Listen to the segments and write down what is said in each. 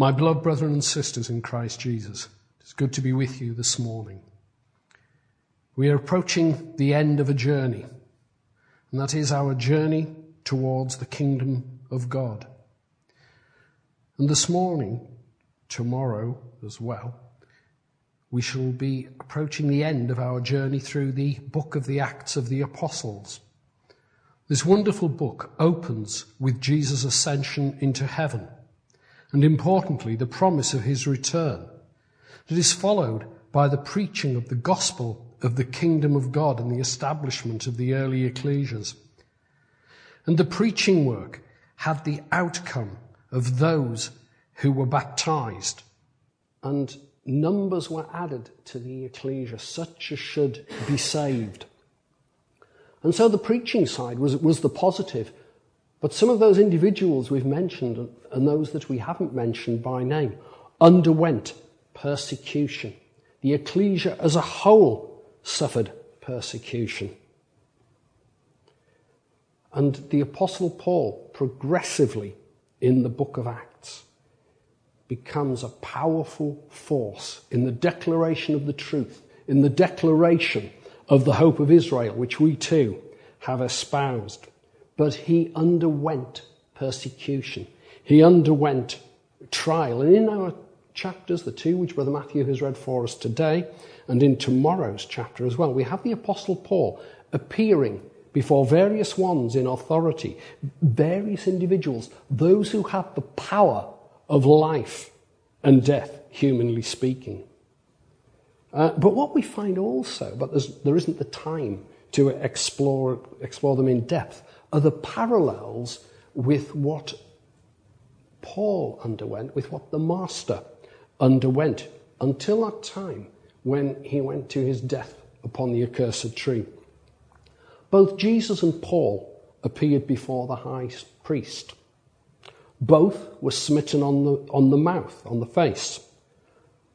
My beloved brethren and sisters in Christ Jesus, it's good to be with you this morning. We are approaching the end of a journey, and that is our journey towards the kingdom of God. And this morning, tomorrow as well, we shall be approaching the end of our journey through the book of the Acts of the Apostles. This wonderful book opens with Jesus' ascension into heaven and importantly, the promise of his return. It is followed by the preaching of the gospel of the kingdom of God and the establishment of the early ecclesias. And the preaching work had the outcome of those who were baptized, and numbers were added to the ecclesia, such as should be saved. And so the preaching side was, was the positive, but some of those individuals we've mentioned and those that we haven't mentioned by name underwent persecution. The ecclesia as a whole suffered persecution. And the Apostle Paul, progressively in the book of Acts, becomes a powerful force in the declaration of the truth, in the declaration of the hope of Israel, which we too have espoused but he underwent persecution. He underwent trial. And in our chapters, the two which Brother Matthew has read for us today, and in tomorrow's chapter as well, we have the Apostle Paul appearing before various ones in authority, various individuals, those who have the power of life and death, humanly speaking. Uh, but what we find also, but there isn't the time to explore, explore them in depth, are the parallels with what Paul underwent, with what the Master underwent, until that time when he went to his death upon the accursed tree. Both Jesus and Paul appeared before the high priest. Both were smitten on the, on the mouth, on the face.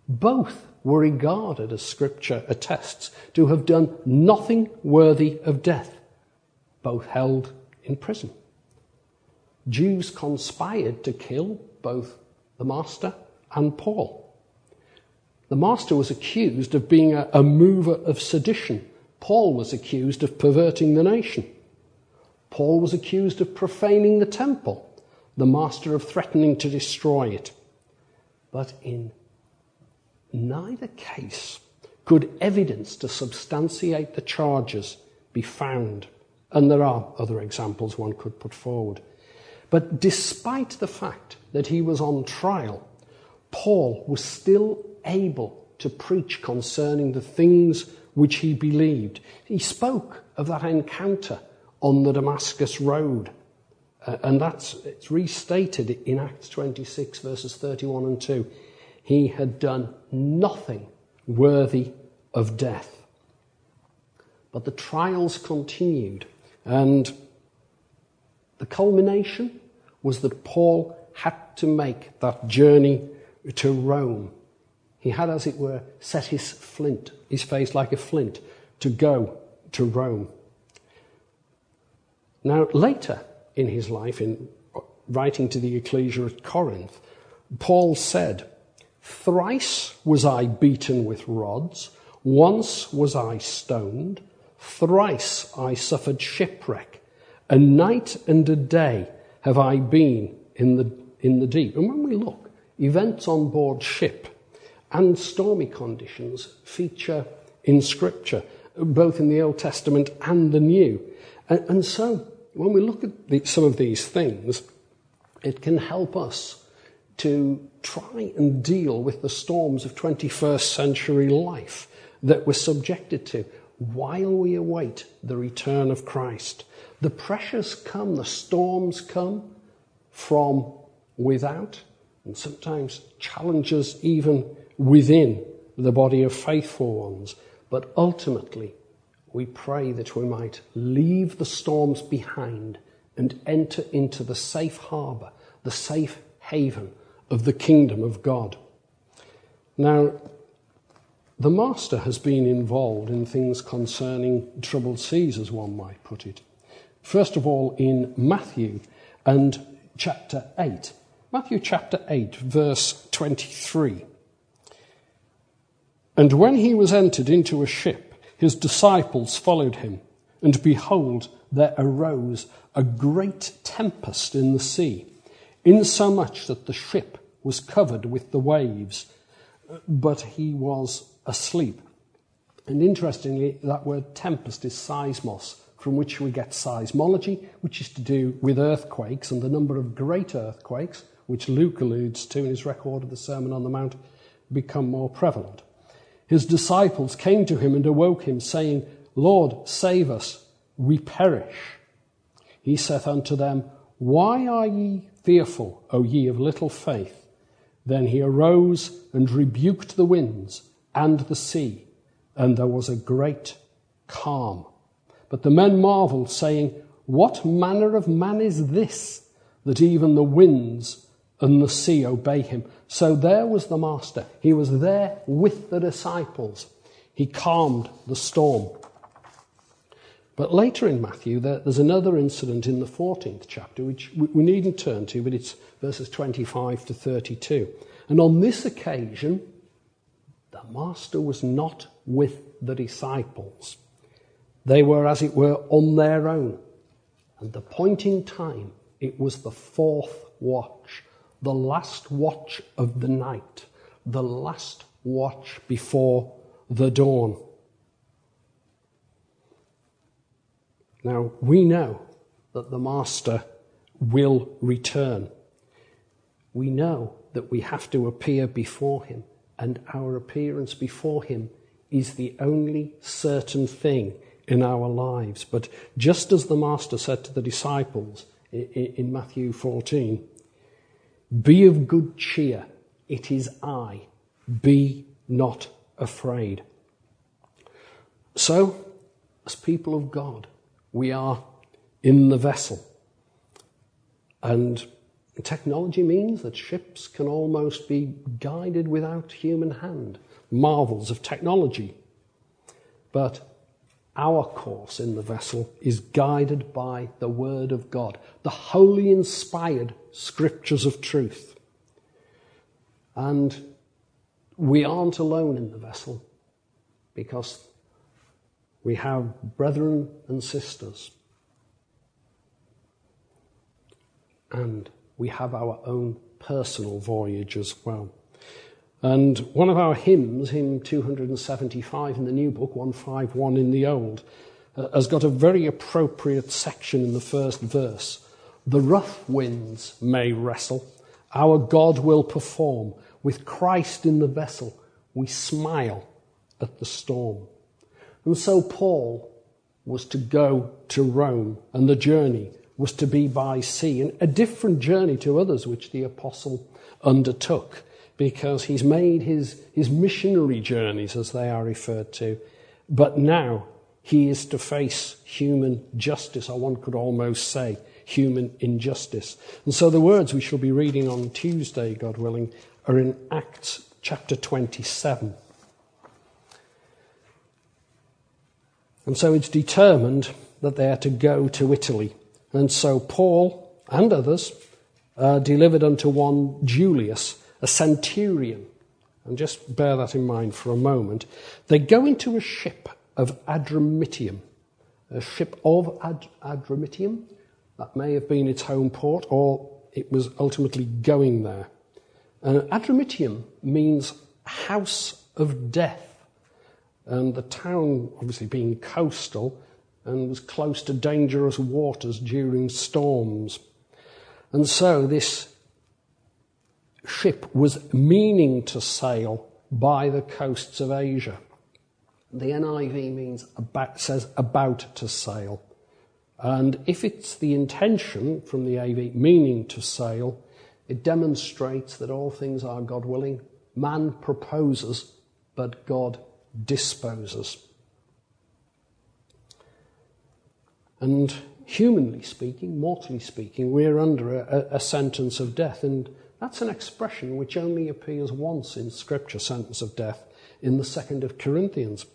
Both were regarded, as Scripture attests, to have done nothing worthy of death. Both held in prison. Jews conspired to kill both the master and Paul. The master was accused of being a, a, mover of sedition. Paul was accused of perverting the nation. Paul was accused of profaning the temple, the master of threatening to destroy it. But in neither case could evidence to substantiate the charges be found. And there are other examples one could put forward. But despite the fact that he was on trial, Paul was still able to preach concerning the things which he believed. He spoke of that encounter on the Damascus Road. Uh, and that's it's restated in Acts 26, verses 31 and 2. He had done nothing worthy of death. But the trials continued. And the culmination was that Paul had to make that journey to Rome. He had, as it were, set his flint, his face like a flint, to go to Rome. Now, later in his life, in writing to the ecclesia at Corinth, Paul said, Thrice was I beaten with rods, once was I stoned, Thrice I suffered shipwreck. A night and a day have I been in the, in the deep. And when we look, events on board ship and stormy conditions feature in Scripture, both in the Old Testament and the New. And, and so, when we look at the, some of these things, it can help us to try and deal with the storms of 21st century life that we're subjected to while we await the return of Christ. The pressures come, the storms come from without, and sometimes challenges even within the body of faithful ones. But ultimately, we pray that we might leave the storms behind and enter into the safe harbour, the safe haven of the kingdom of God. Now, the master has been involved in things concerning troubled seas, as one might put it. First of all, in Matthew and chapter 8. Matthew chapter 8, verse 23. And when he was entered into a ship, his disciples followed him. And behold, there arose a great tempest in the sea, insomuch that the ship was covered with the waves, but he was asleep. And interestingly, that word tempest is seismos, from which we get seismology, which is to do with earthquakes and the number of great earthquakes, which Luke alludes to in his record of the Sermon on the Mount, become more prevalent. His disciples came to him and awoke him, saying, Lord, save us, we perish. He saith unto them, Why are ye fearful, O ye of little faith? Then he arose and rebuked the winds and the sea, and there was a great calm. But the men marveled, saying, What manner of man is this, that even the winds and the sea obey him? So there was the Master. He was there with the disciples. He calmed the storm. But later in Matthew, there's another incident in the 14th chapter, which we needn't turn to, but it's verses 25 to 32. And on this occasion, the Master was not with the disciples. They were, as it were, on their own. And the point in time, it was the fourth watch the last watch of the night, the last watch before the dawn. Now, we know that the Master will return. We know that we have to appear before Him, and our appearance before Him is the only certain thing in our lives. But just as the Master said to the disciples in Matthew 14, be of good cheer. It is I. Be not afraid. So, as people of God, we are in the vessel. And technology means that ships can almost be guided without human hand. Marvels of technology. But our course in the vessel is guided by the Word of God, the holy inspired scriptures of truth. And we aren't alone in the vessel because we have brethren and sisters. And we have our own personal voyage as well. And one of our hymns, hymn 275 in the new book, 151 in the old, uh, has got a very appropriate section in the first verse. The rough winds may wrestle, our God will perform. With Christ in the vessel, we smile at the storm. And so Paul was to go to Rome, and the journey was to be by sea, and a different journey to others which the apostle undertook because he's made his, his missionary journeys, as they are referred to. But now he is to face human justice, or one could almost say human injustice. And so the words we shall be reading on Tuesday, God willing, are in Acts chapter 27. And so it's determined that they are to go to Italy. And so Paul and others are delivered unto one Julius a centurion. And just bear that in mind for a moment. They go into a ship of Adramyttium, a ship of Ad- Adramyttium. That may have been its home port, or it was ultimately going there. And Adramyttium means house of death. And the town, obviously being coastal, and was close to dangerous waters during storms. And so this ship was meaning to sail by the coasts of Asia. The NIV means about, says about to sail. And if it's the intention from the AV meaning to sail, it demonstrates that all things are God willing. Man proposes, but God disposes. And humanly speaking, mortally speaking, we're under a, a, sentence of death. And that's an expression which only appears once in Scripture, sentence of death, in the second of Corinthians.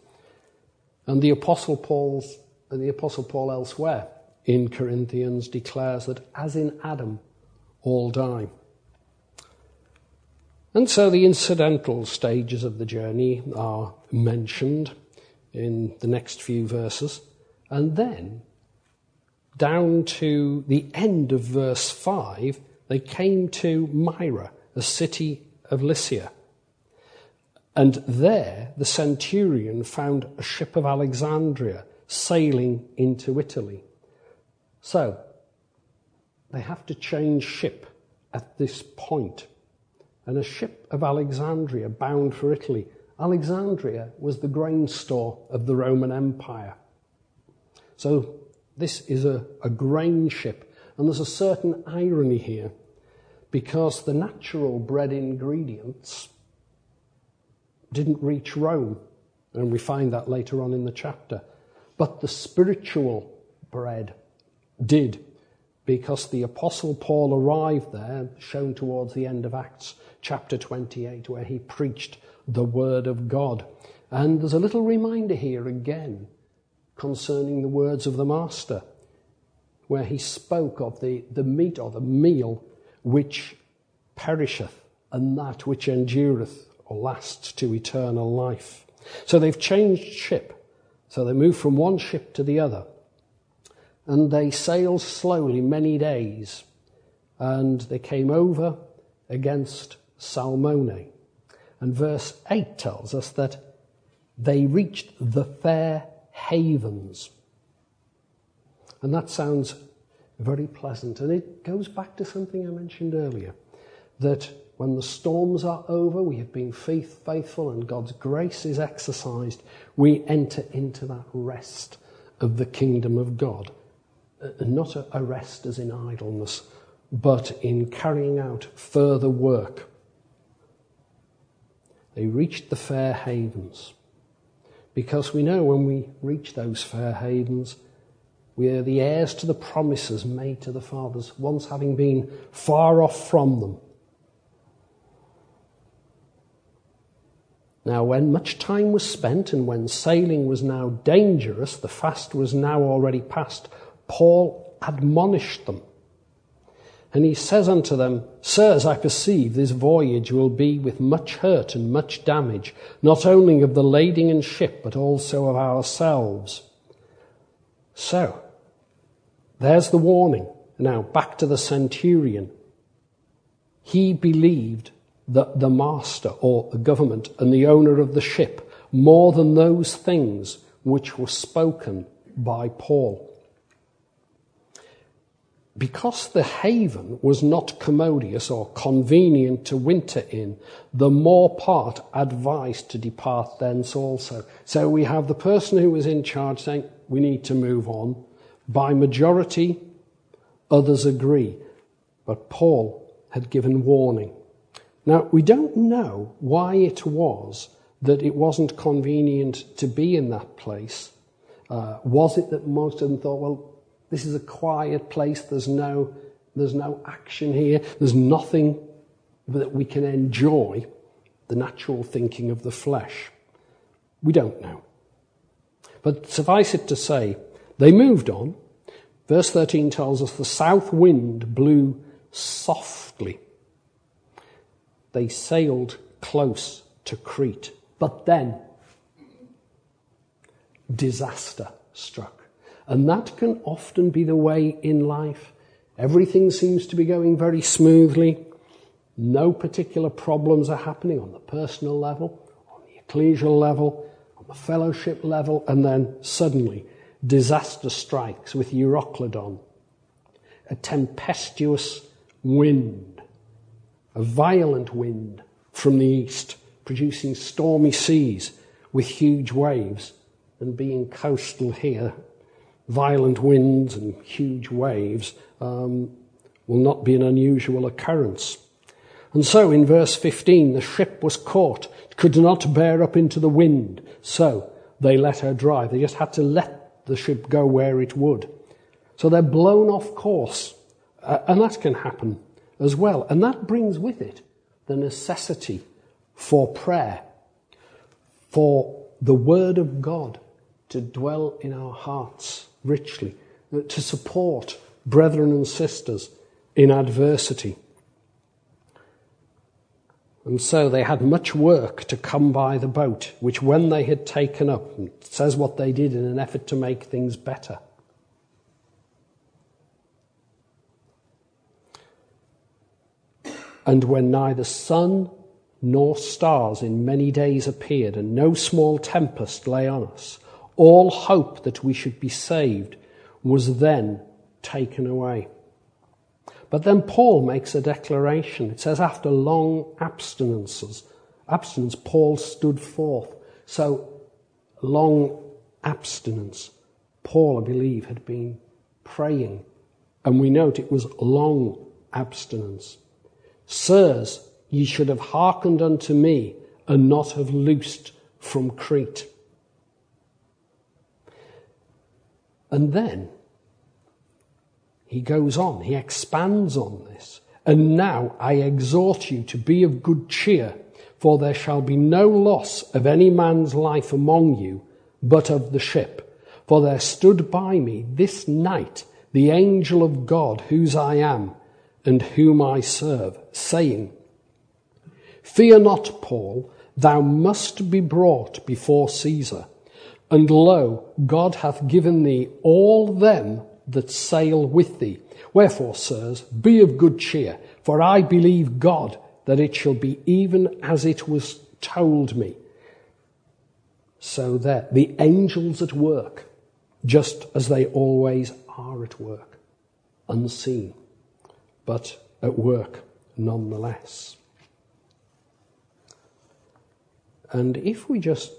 And the Apostle Paul's, the Apostle Paul elsewhere in Corinthians declares that as in Adam all die. And so the incidental stages of the journey are mentioned in the next few verses. And then, down to the end of verse 5, they came to Myra, a city of Lycia. And there the centurion found a ship of Alexandria sailing into Italy. So, they have to change ship at this point. And a ship of Alexandria bound for Italy. Alexandria was the grain store of the Roman Empire. So, this is a, a grain ship. And there's a certain irony here because the natural bread ingredients didn't reach Rome. And we find that later on in the chapter. But the spiritual bread did, because the Apostle Paul arrived there, shown towards the end of Acts chapter 28, where he preached the Word of God. And there's a little reminder here again concerning the words of the Master, where he spoke of the, the meat or the meal which perisheth, and that which endureth or lasts to eternal life. So they've changed ship. So they move from one ship to the other. And they sailed slowly many days. And they came over against Salmone. And verse 8 tells us that they reached the fair havens. And that sounds very pleasant. And it goes back to something I mentioned earlier that when the storms are over, we have been faith, faithful, and God's grace is exercised, we enter into that rest of the kingdom of God. Uh, not a rest as in idleness, but in carrying out further work. They reached the fair havens. Because we know when we reach those fair havens, we are the heirs to the promises made to the fathers, once having been far off from them Now, when much time was spent and when sailing was now dangerous, the fast was now already past, Paul admonished them. And he says unto them, Sirs, I perceive this voyage will be with much hurt and much damage, not only of the lading and ship, but also of ourselves. So, there's the warning. Now, back to the centurion. He believed that the master or the government and the owner of the ship more than those things which were spoken by Paul. Because the haven was not commodious or convenient to winter in, the more part advised to depart thence also. So we have the person who was in charge saying, we need to move on. By majority, others agree. But Paul had given warning. Now, we don't know why it was that it wasn't convenient to be in that place. Uh, was it that most of them thought, well, this is a quiet place, there's no, there's no action here, there's nothing that we can enjoy, the natural thinking of the flesh? We don't know. But suffice it to say, they moved on. Verse 13 tells us the south wind blew softly they sailed close to Crete. But then, disaster struck. And that can often be the way in life. Everything seems to be going very smoothly. No particular problems are happening on the personal level, on the ecclesial level, on the fellowship level, and then suddenly disaster strikes with Euroclydon. A tempestuous wind a violent wind from the east, producing stormy seas with huge waves. And being coastal here, violent winds and huge waves um, will not be an unusual occurrence. And so in verse 15, the ship was caught, could not bear up into the wind. So they let her drive. They just had to let the ship go where it would. So they're blown off course. Uh, and that can happen as well. And that brings with it the necessity for prayer, for the Word of God to dwell in our hearts richly, uh, to support brethren and sisters in adversity. And so they had much work to come by the boat, which when they had taken up, says what they did in an effort to make things better. And when neither sun nor stars in many days appeared, and no small tempest lay on us, all hope that we should be saved was then taken away. But then Paul makes a declaration. It says, after long abstinences, abstinence, Paul stood forth. So, long abstinence. Paul, I believe, had been praying. And we note it was long abstinence. Sirs, ye should have hearkened unto me and not have loosed from Crete. And then he goes on, he expands on this. And now I exhort you to be of good cheer, for there shall be no loss of any man's life among you, but of the ship. For there stood by me this night the angel of God, whose I am and whom I serve, saying, Fear not, Paul, thou must be brought before Caesar. And lo, God hath given thee all them that sail with thee. Wherefore, sirs, be of good cheer, for I believe God that it shall be even as it was told me. So that the angels at work, just as they always are at work, unseen but at work nonetheless. And if we just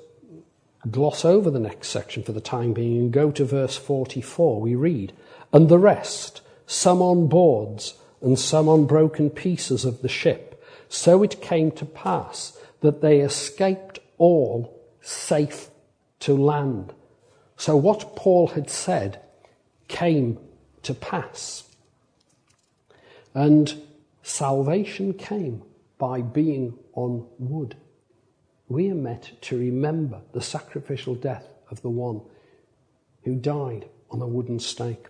gloss over the next section for the time being and go to verse 44, we read, And the rest, some on boards and some on broken pieces of the ship, so it came to pass that they escaped all safe to land. So what Paul had said came to pass. And salvation came by being on wood. We are met to remember the sacrificial death of the one who died on a wooden stake.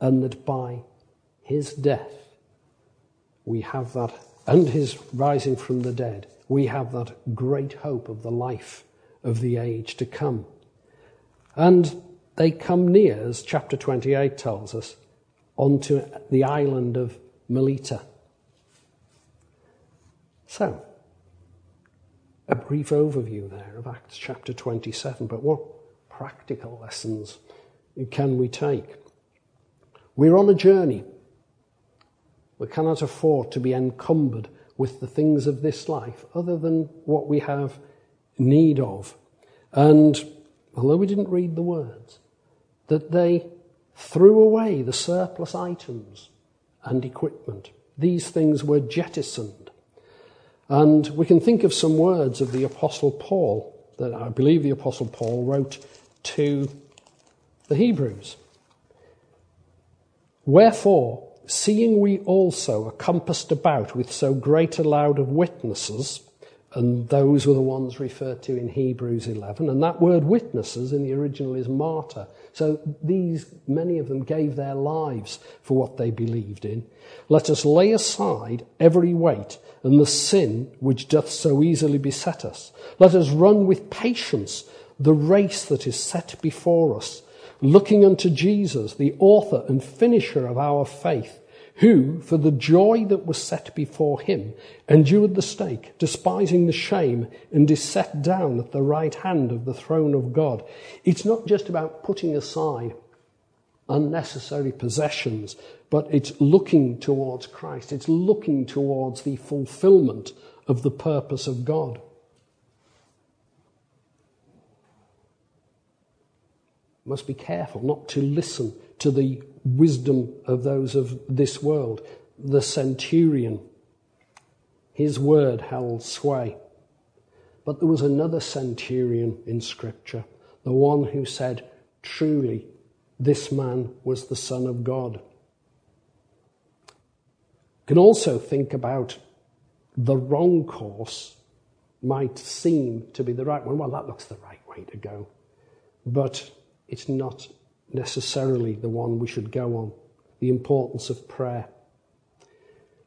And that by his death, we have that, and his rising from the dead, we have that great hope of the life of the age to come. And they come near, as chapter 28 tells us, onto the island of Melita. So, a brief overview there of Acts chapter 27, but what practical lessons can we take? We're on a journey. We cannot afford to be encumbered with the things of this life other than what we have need of. And although we didn't read the words, that they threw away the surplus items and equipment. These things were jettisoned. And we can think of some words of the Apostle Paul that I believe the Apostle Paul wrote to the Hebrews. Wherefore, seeing we also are compassed about with so great a cloud of witnesses, and those were the ones referred to in Hebrews 11. And that word witnesses in the original is martyr. So these, many of them gave their lives for what they believed in. Let us lay aside every weight and the sin which doth so easily beset us. Let us run with patience the race that is set before us, looking unto Jesus, the author and finisher of our faith who, for the joy that was set before him, endured the stake, despising the shame, and is set down at the right hand of the throne of God. It's not just about putting aside unnecessary possessions, but it's looking towards Christ. It's looking towards the fulfillment of the purpose of God. Must be careful not to listen to the wisdom of those of this world. The centurion, his word held sway. But there was another centurion in Scripture, the one who said, Truly, this man was the Son of God. Can also think about the wrong course might seem to be the right one. Well, that looks the right way to go. But it's not necessarily the one we should go on the importance of prayer.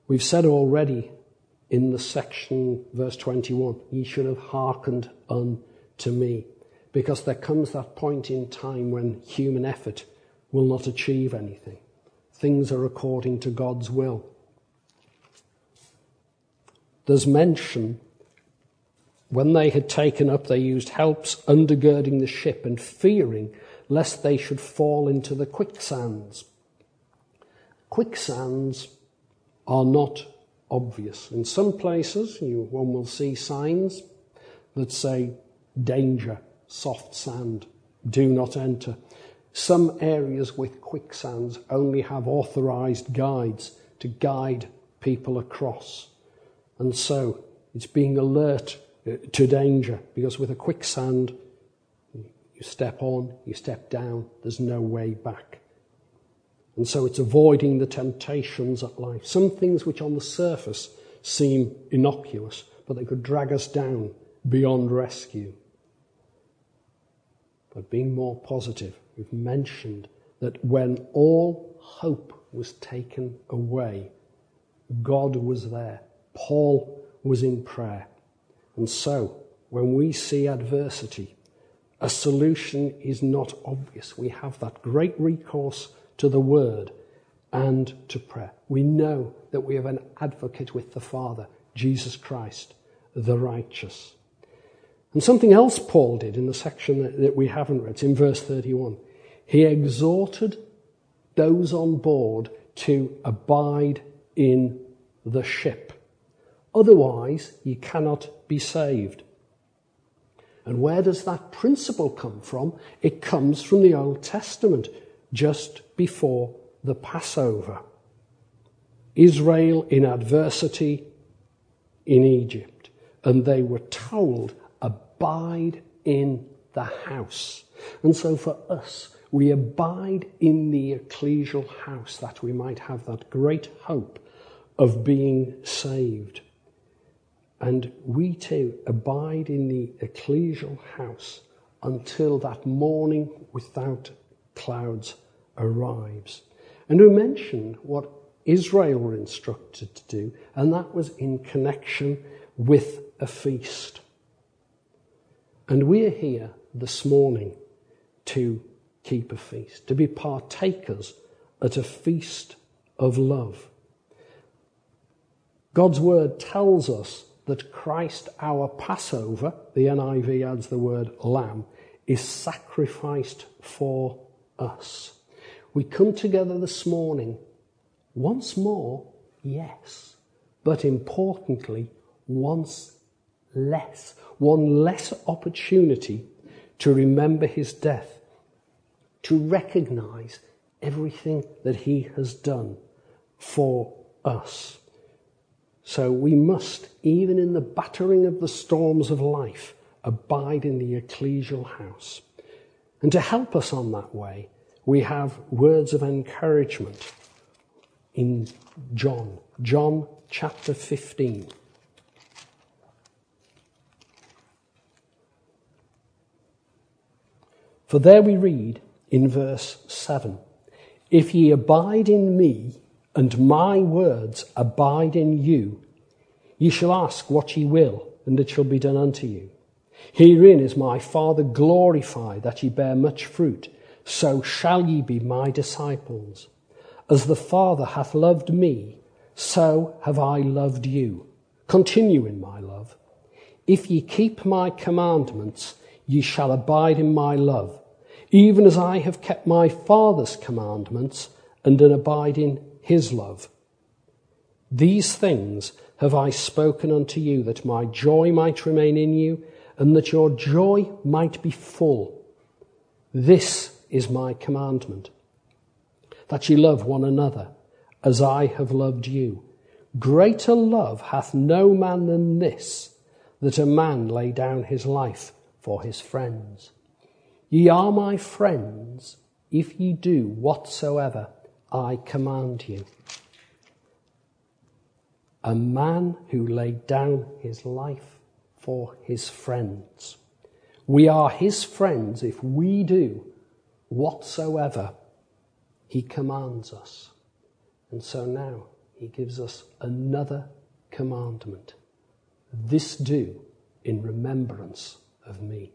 We've said already in the section, verse 21, ye should have hearkened unto me. Because there comes that point in time when human effort will not achieve anything. Things are according to God's will. There's mention when they had taken up, they used helps undergirding the ship and fearing lest they should fall into the quicksands. Quicksands are not obvious. In some places, you, one will see signs that say, danger, soft sand, do not enter. Some areas with quicksands only have authorized guides to guide people across. And so it's being alert uh, to danger because with a quicksand, you step on, you step down, there's no way back. And so it's avoiding the temptations of life. Some things which on the surface seem innocuous, but they could drag us down beyond rescue. But being more positive, we've mentioned that when all hope was taken away, God was there. Paul was in prayer. And so, when we see adversity, a solution is not obvious. We have that great recourse to the Word and to prayer. We know that we have an advocate with the Father, Jesus Christ, the righteous. And something else Paul did in the section that, that we haven't read, in verse 31. He exhorted those on board to abide in the ship. Otherwise, you cannot be saved. And where does that principle come from? It comes from the Old Testament, just before the Passover. Israel in adversity in Egypt, and they were told, Abide in the house. And so for us, we abide in the ecclesial house that we might have that great hope of being saved. And we too abide in the ecclesial house until that morning without clouds arrives. And we mentioned what Israel were instructed to do, and that was in connection with a feast. And we're here this morning to keep a feast, to be partakers at a feast of love. God's word tells us that Christ, our Passover, the NIV adds the word lamb, is sacrificed for us. We come together this morning once more, yes, but importantly, once less, one less opportunity to remember his death, to recognize everything that he has done for us. So we must, even in the battering of the storms of life, abide in the ecclesial house. And to help us on that way, we have words of encouragement in John, John chapter 15. For there we read in verse 7 If ye abide in me, and my words abide in you, ye shall ask what ye will, and it shall be done unto you. Herein is my Father glorified, that ye bear much fruit, so shall ye be my disciples. As the Father hath loved me, so have I loved you. Continue in my love. If ye keep my commandments, ye shall abide in my love, even as I have kept my Father's commandments and abide in his love. These things have I spoken unto you, that my joy might remain in you, and that your joy might be full. This is my commandment, that ye love one another, as I have loved you. Greater love hath no man than this, that a man lay down his life for his friends. Ye are my friends, if ye do whatsoever I command you. A man who laid down his life for his friends. We are his friends if we do whatsoever he commands us. And so now he gives us another commandment this do in remembrance of me.